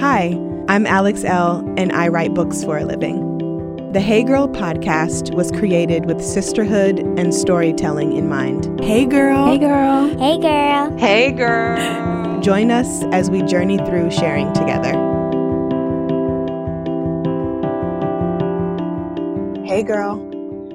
Hi, I'm Alex Elle, and I write books for a living. The Hey Girl podcast was created with sisterhood and storytelling in mind. Hey, girl. Hey, girl. Hey, girl. Hey, girl. Join us as we journey through sharing together. Hey, girl.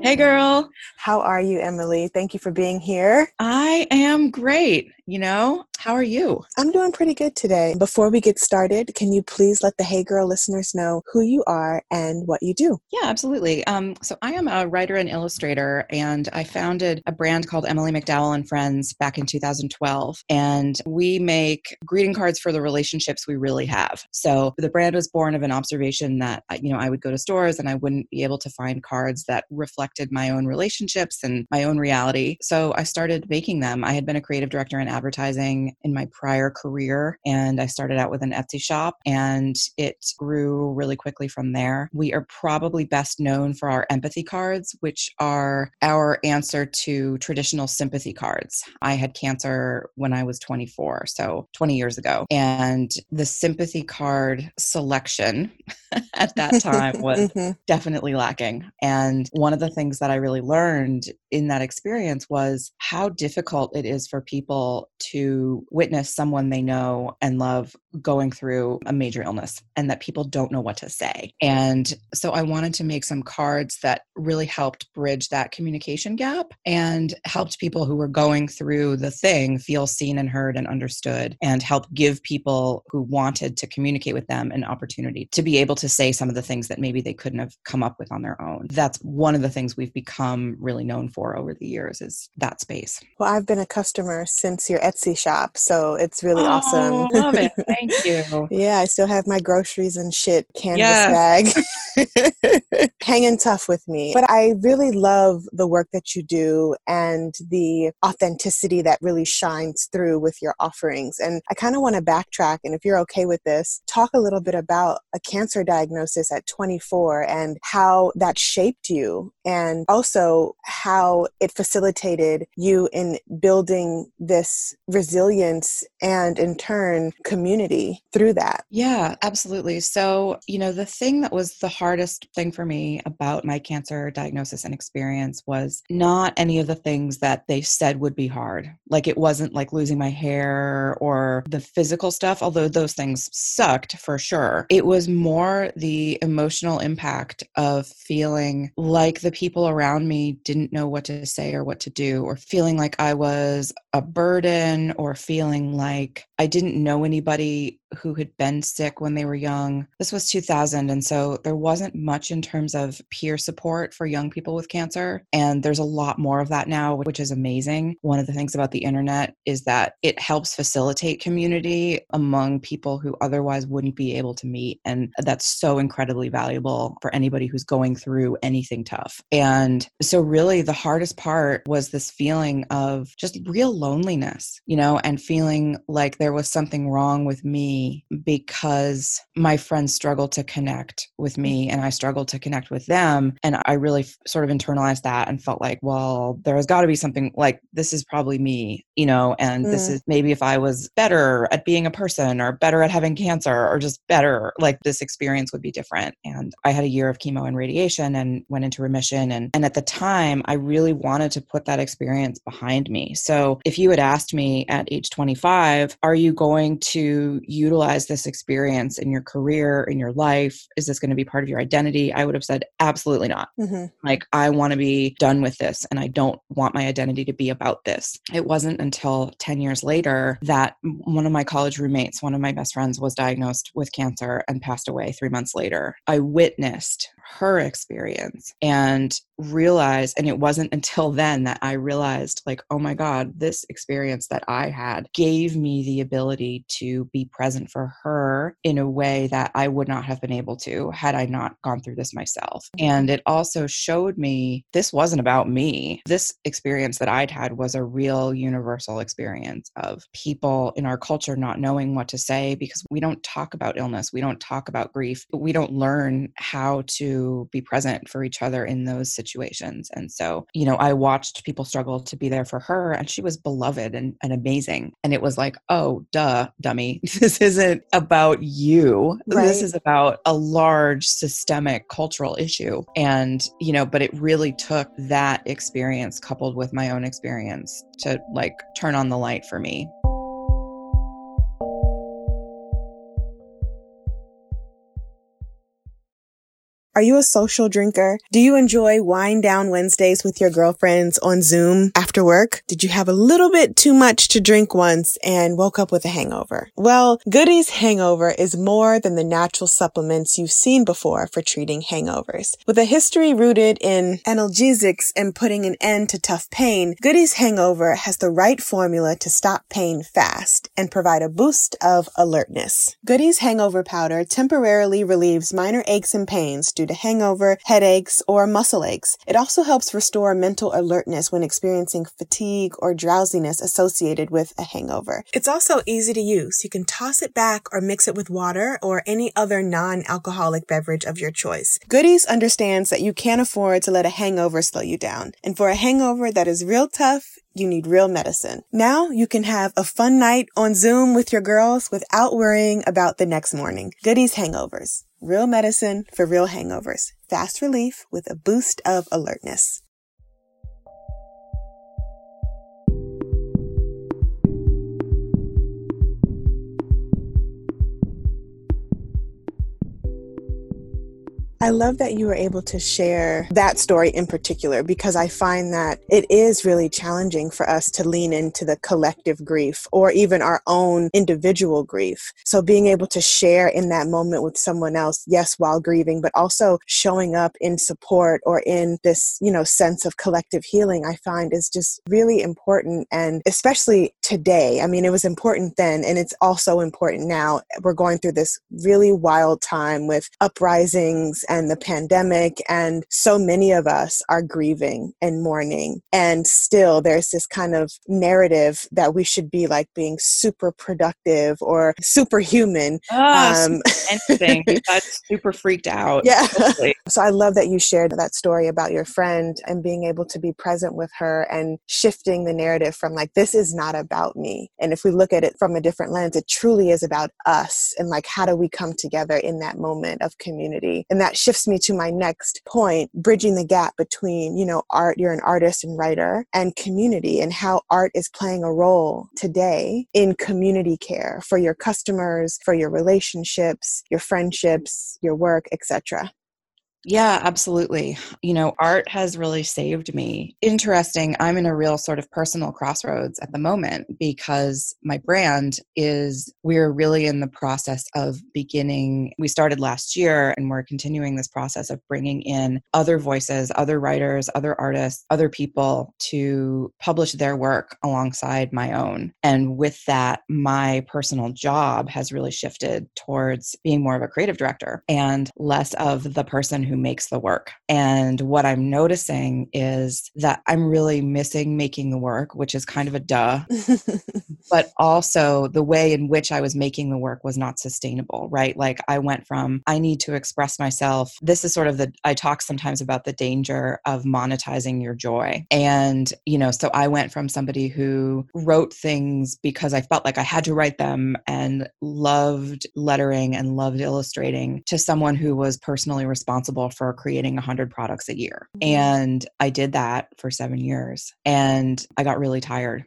Hey, girl. How are you, Emily? Thank you for being here. I am great. You know, how are you? I'm doing pretty good today. Before we get started, can you please let the Hey Girl listeners know who you are and what you do? Yeah, absolutely. Um, so I am a writer and illustrator, and I founded a brand called Emily McDowell and Friends back in 2012. And we make greeting cards for the relationships we really have. So the brand was born of an observation that you know I would go to stores and I wouldn't be able to find cards that reflected my own relationships and my own reality. So I started making them. I had been a creative director in advertising in my prior career. And I started out with an Etsy shop and it grew really quickly from there. We are probably best known for our empathy cards, which are our answer to traditional sympathy cards. I had cancer when I was 24, so 20 years ago. And the sympathy card selection at that time was mm-hmm. definitely lacking. And one of the things that I really learned in that experience was how difficult it is for people to witness someone they know and love going through a major illness and that people don't know what to say. And so I wanted to make some cards that really helped bridge that communication gap and helped people who were going through the thing feel seen and heard and understood and help give people who wanted to communicate with them an opportunity to be able to say some of the things that maybe they couldn't have come up with on their own. That's one of the things we've become really known for over the years is that space. Well, I've been a customer since your Etsy shop, so it's really oh, awesome. love it. Thank you. yeah, I still have my groceries and shit canvas yes. bag hanging tough with me. But I really love the work that you do and the authenticity that really shines through with your offerings. And I kind of want to backtrack and if you're okay with this, talk a little bit about a cancer diagnosis at 24 and how that shaped you and also how it facilitated you in building this resilience and in turn community through that. Yeah, absolutely. So, you know, the thing that was the hardest thing for me about my cancer diagnosis and experience was not any of the things that they said would be hard. Like it wasn't like losing my hair or the physical stuff, although those things sucked for sure. It was more the emotional impact of feeling like the people around me didn't know what to say or what to do, or feeling like I was a burden, or feeling like I didn't know anybody who had been sick when they were young. This was 2000, and so there wasn't much in terms of peer support for young people with cancer. And there's a lot more of that now, which is amazing. One of the things about the internet is that it helps facilitate community among people who otherwise wouldn't be able to meet. And that's so incredibly valuable for anybody who's going through anything tough. And so, really, the hardest part was this feeling of just real loneliness, you know, and feeling like there was something wrong with me because my friends struggled to connect with me and I struggled to connect with them. And I really f- sort of internalized that and felt like, well, there has got to be something like this is probably me, you know, and mm. this is maybe if I was better at being a person or better at having cancer or just better, like this experience would be different. And I had a year of chemo and radiation and went into remission. And, and at the time, I really wanted to put that experience behind me. So if you had asked me at age 25, are you going to utilize utilize this experience in your career, in your life? Is this going to be part of your identity? I would have said, absolutely not. Mm-hmm. Like, I want to be done with this and I don't want my identity to be about this. It wasn't until 10 years later that one of my college roommates, one of my best friends, was diagnosed with cancer and passed away three months later. I witnessed her experience and realized and it wasn't until then that i realized like oh my god this experience that i had gave me the ability to be present for her in a way that i would not have been able to had i not gone through this myself and mm-hmm. it also showed me this wasn't about me this experience that i'd had was a real universal experience of people in our culture not knowing what to say because we don't talk about illness we don't talk about grief we don't learn how to to be present for each other in those situations. And so, you know, I watched people struggle to be there for her, and she was beloved and, and amazing. And it was like, oh, duh, dummy. This isn't about you. Right. This is about a large systemic cultural issue. And, you know, but it really took that experience coupled with my own experience to like turn on the light for me. Are you a social drinker? Do you enjoy wind down Wednesdays with your girlfriends on Zoom after work? Did you have a little bit too much to drink once and woke up with a hangover? Well, Goody's Hangover is more than the natural supplements you've seen before for treating hangovers. With a history rooted in analgesics and putting an end to tough pain, Goody's Hangover has the right formula to stop pain fast and provide a boost of alertness. Goody's Hangover Powder temporarily relieves minor aches and pains due due to hangover, headaches, or muscle aches. It also helps restore mental alertness when experiencing fatigue or drowsiness associated with a hangover. It's also easy to use. You can toss it back or mix it with water or any other non-alcoholic beverage of your choice. Goody's understands that you can't afford to let a hangover slow you down. And for a hangover that is real tough, you need real medicine. Now you can have a fun night on Zoom with your girls without worrying about the next morning. Goody's Hangovers. Real medicine for real hangovers. Fast relief with a boost of alertness. I love that you were able to share that story in particular because I find that it is really challenging for us to lean into the collective grief or even our own individual grief. So being able to share in that moment with someone else, yes, while grieving, but also showing up in support or in this, you know, sense of collective healing, I find is just really important. And especially today, I mean, it was important then and it's also important now. We're going through this really wild time with uprisings and the pandemic, and so many of us are grieving and mourning. And still, there's this kind of narrative that we should be like being super productive or superhuman. Oh, um, anything. we got super freaked out. Yeah. so I love that you shared that story about your friend and being able to be present with her and shifting the narrative from like, this is not about me. And if we look at it from a different lens, it truly is about us and like, how do we come together in that moment of community? And that shifts me to my next point, bridging the gap between, you know, art, you're an artist and writer, and community, and how art is playing a role today in community care for your customers, for your relationships, your friendships, your work, etc. Yeah, absolutely. You know, art has really saved me. Interesting. I'm in a real sort of personal crossroads at the moment because my brand is, we're really in the process of beginning. We started last year and we're continuing this process of bringing in other voices, other writers, other artists, other people to publish their work alongside my own. And with that, my personal job has really shifted towards being more of a creative director and less of the person who makes the work. And what I'm noticing is that I'm really missing making the work, which is kind of a duh. but also the way in which I was making the work was not sustainable, right? Like I went from, I need to express myself. This is sort of the, I talk sometimes about the danger of monetizing your joy. And, you know, so I went from somebody who wrote things because I felt like I had to write them and loved lettering and loved illustrating to someone who was personally responsible for creating 100 products a year. Mm-hmm. And I did that for seven years and I got really tired.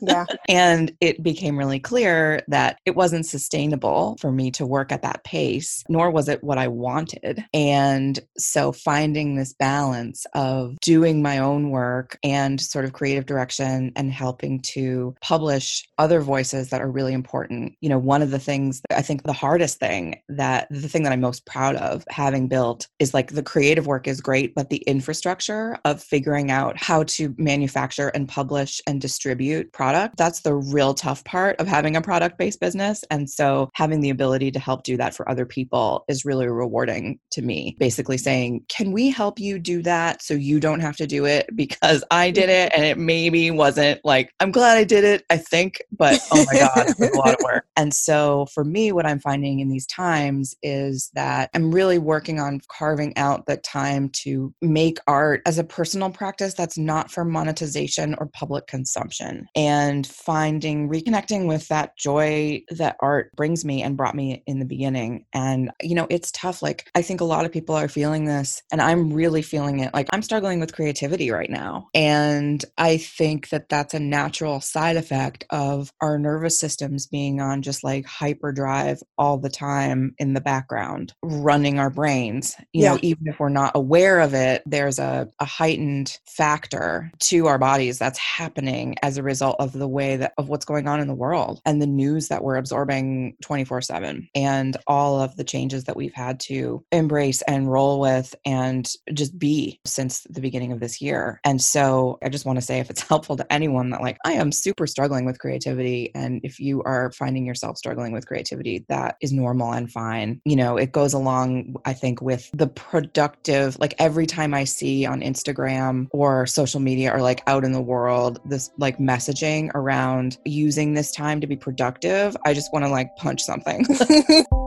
Yeah. and it became really clear that it wasn't sustainable for me to work at that pace, nor was it what I wanted. And so finding this balance of doing my own work and sort of creative direction and helping to publish other voices that are really important. You know, one of the things I think the hardest thing that the thing that I'm most proud of having built is is like the creative work is great, but the infrastructure of figuring out how to manufacture and publish and distribute product, that's the real tough part of having a product based business. And so having the ability to help do that for other people is really rewarding to me. Basically saying, can we help you do that so you don't have to do it because I did it and it maybe wasn't like, I'm glad I did it, I think, but oh my God, it was a lot of work. And so for me, what I'm finding in these times is that I'm really working on carving carving out the time to make art as a personal practice that's not for monetization or public consumption and finding reconnecting with that joy that art brings me and brought me in the beginning. And you know it's tough like i think a lot of people are feeling this and i'm really feeling it like i'm struggling with creativity right now. And i think that that's a natural side effect of our nervous systems being on just like hyperdrive all the time in the background running our brains you yeah. know even if we're not aware of it there's a, a heightened factor to our bodies that's happening as a result of the way that of what's going on in the world and the news that we're absorbing 24 7 and all of the changes that we've had to embrace and roll with and just be since the beginning of this year and so i just want to say if it's helpful to anyone that like i am super struggling with creativity and if you are finding yourself struggling with creativity that is normal and fine you know it goes along i think with the productive like every time i see on instagram or social media or like out in the world this like messaging around using this time to be productive i just want to like punch something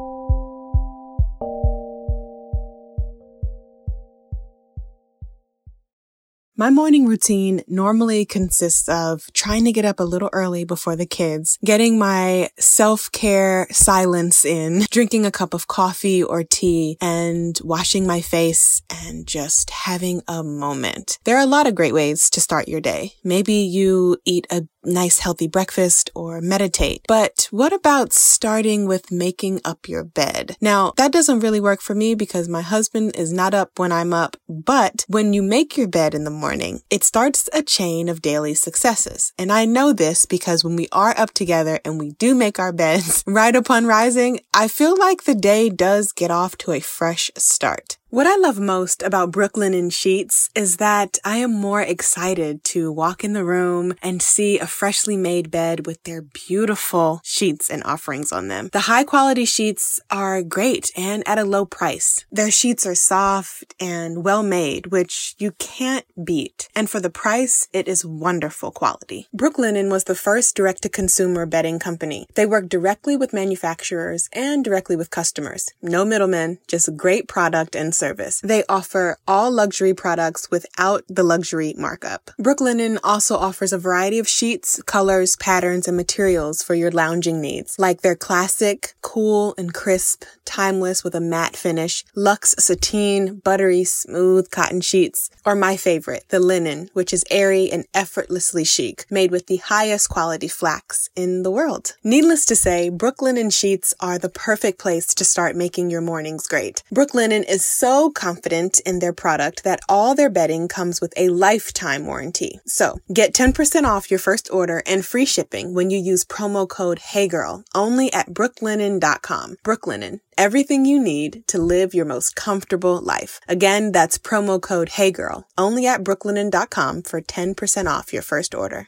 My morning routine normally consists of trying to get up a little early before the kids, getting my self-care silence in, drinking a cup of coffee or tea, and washing my face and just having a moment. There are a lot of great ways to start your day. Maybe you eat a nice healthy breakfast or meditate. But what about starting with making up your bed? Now, that doesn't really work for me because my husband is not up when I'm up. But when you make your bed in the morning, it starts a chain of daily successes. And I know this because when we are up together and we do make our beds right upon rising, I feel like the day does get off to a fresh start. What I love most about Brooklinen Sheets is that I am more excited to walk in the room and see a freshly made bed with their beautiful sheets and offerings on them. The high quality sheets are great and at a low price. Their sheets are soft and well made, which you can't beat. And for the price, it is wonderful quality. Brooklinen was the first direct to consumer bedding company. They work directly with manufacturers and directly with customers. No middlemen, just great product and service. They offer all luxury products without the luxury markup. Brooklinen also offers a variety of sheets, colors, patterns, and materials for your lounging needs, like their classic, cool and crisp, timeless with a matte finish, luxe sateen, buttery, smooth cotton sheets, or my favorite, the linen, which is airy and effortlessly chic, made with the highest quality flax in the world. Needless to say, Brooklinen sheets are the perfect place to start making your mornings great. Brooklinen is so so confident in their product that all their bedding comes with a lifetime warranty. So get 10% off your first order and free shipping when you use promo code HeyGirl only at brooklinen.com. Brooklinen, everything you need to live your most comfortable life. Again, that's promo code HeyGirl only at brooklinen.com for 10% off your first order.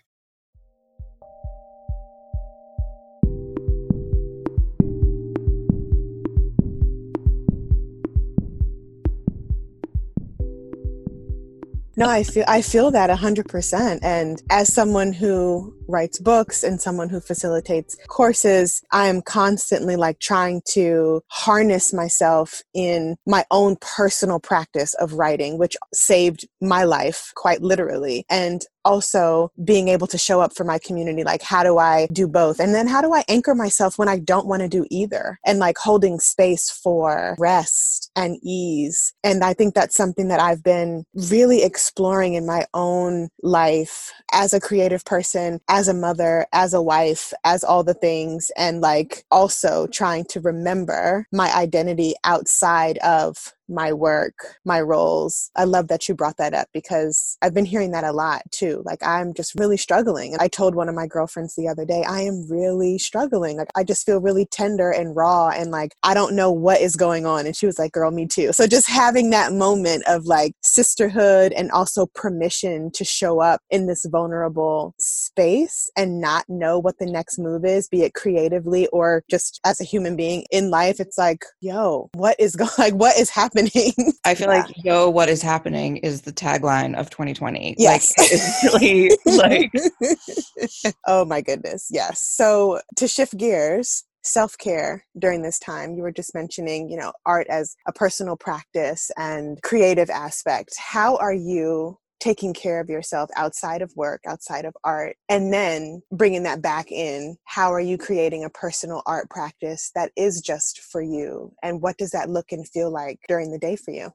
No, I feel I feel that 100% and as someone who writes books and someone who facilitates courses, I am constantly like trying to harness myself in my own personal practice of writing, which saved my life quite literally. And also being able to show up for my community like how do i do both and then how do i anchor myself when i don't want to do either and like holding space for rest and ease and i think that's something that i've been really exploring in my own life as a creative person as a mother as a wife as all the things and like also trying to remember my identity outside of my work, my roles. I love that you brought that up because I've been hearing that a lot too. Like I'm just really struggling. And I told one of my girlfriends the other day, I am really struggling. Like I just feel really tender and raw and like I don't know what is going on. And she was like, girl, me too. So just having that moment of like sisterhood and also permission to show up in this vulnerable space and not know what the next move is, be it creatively or just as a human being in life, it's like, yo, what is going like what is happening? Happening. I feel yeah. like yo, what is happening is the tagline of 2020. Yes. Like it's really like Oh my goodness. Yes. So to shift gears, self care during this time? You were just mentioning, you know, art as a personal practice and creative aspect. How are you taking care of yourself outside of work, outside of art, and then bringing that back in. How are you creating a personal art practice that is just for you? And what does that look and feel like during the day for you?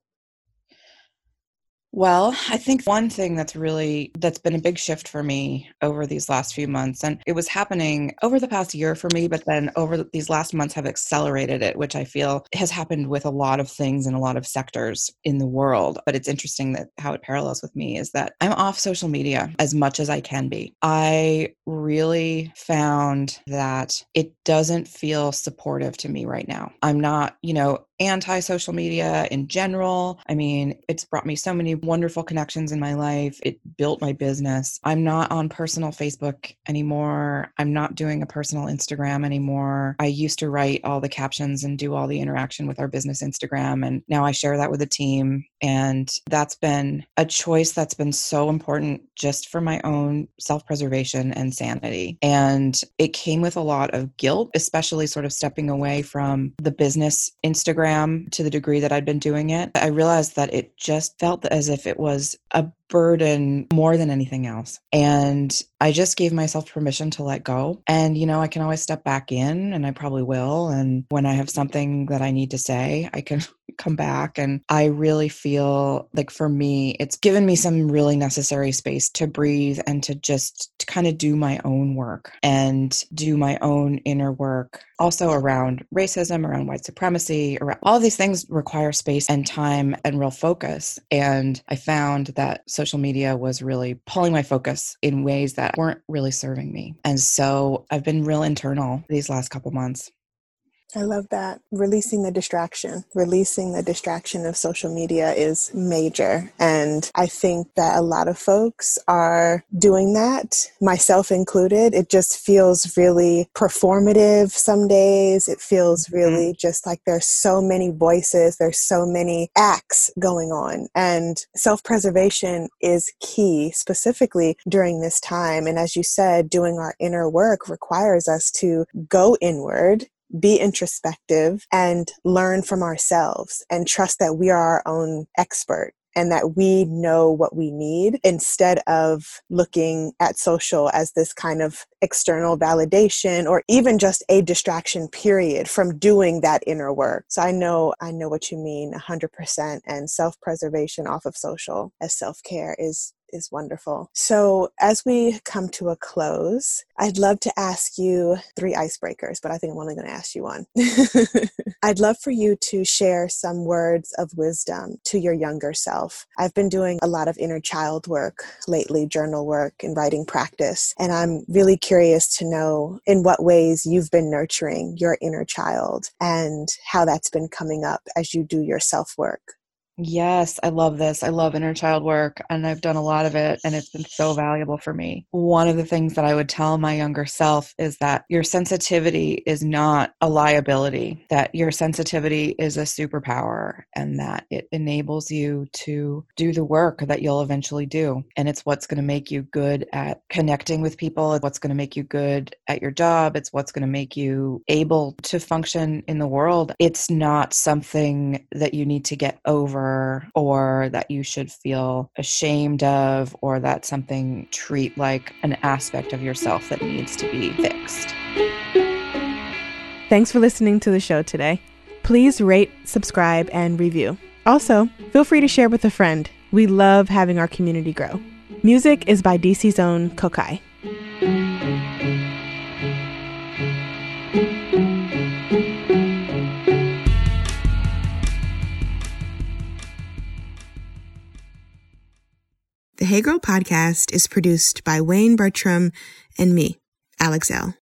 Well, I think one thing that's really that's been a big shift for me over these last few months and it was happening over the past year for me but then over these last months have accelerated it which I feel has happened with a lot of things in a lot of sectors in the world but it's interesting that how it parallels with me is that I'm off social media as much as I can be. I really found that it doesn't feel supportive to me right now. I'm not, you know, anti social media in general. I mean, it's brought me so many wonderful connections in my life. It built my business. I'm not on personal Facebook anymore. I'm not doing a personal Instagram anymore. I used to write all the captions and do all the interaction with our business Instagram. And now I share that with the team. And that's been a choice that's been so important just for my own self preservation and sanity. And it came with a lot of guilt, especially sort of stepping away from the business Instagram to the degree that I'd been doing it. I realized that it just felt as if it was a burden more than anything else. And I just gave myself permission to let go. And, you know, I can always step back in and I probably will. And when I have something that I need to say, I can come back. And I really feel like for me, it's given me some really necessary space to breathe and to just to kind of do my own work and do my own inner work. Also around racism, around white supremacy, around all these things require space and time and real focus. And I found that social media was really pulling my focus in ways that weren't really serving me. And so I've been real internal these last couple months. I love that. Releasing the distraction, releasing the distraction of social media is major. And I think that a lot of folks are doing that, myself included. It just feels really performative some days. It feels mm-hmm. really just like there's so many voices, there's so many acts going on. And self preservation is key, specifically during this time. And as you said, doing our inner work requires us to go inward be introspective and learn from ourselves and trust that we are our own expert and that we know what we need instead of looking at social as this kind of external validation or even just a distraction period from doing that inner work. So I know I know what you mean 100% and self-preservation off of social as self-care is is wonderful. So, as we come to a close, I'd love to ask you three icebreakers, but I think I'm only going to ask you one. I'd love for you to share some words of wisdom to your younger self. I've been doing a lot of inner child work lately, journal work and writing practice, and I'm really curious to know in what ways you've been nurturing your inner child and how that's been coming up as you do your self work. Yes, I love this. I love inner child work and I've done a lot of it and it's been so valuable for me. One of the things that I would tell my younger self is that your sensitivity is not a liability, that your sensitivity is a superpower and that it enables you to do the work that you'll eventually do. And it's what's going to make you good at connecting with people, it's what's going to make you good at your job, it's what's going to make you able to function in the world. It's not something that you need to get over or that you should feel ashamed of or that something treat like an aspect of yourself that needs to be fixed. Thanks for listening to the show today. Please rate, subscribe, and review. Also, feel free to share with a friend. We love having our community grow. Music is by DC's own Kokai. Hey Girl podcast is produced by Wayne Bertram and me, Alex Elle.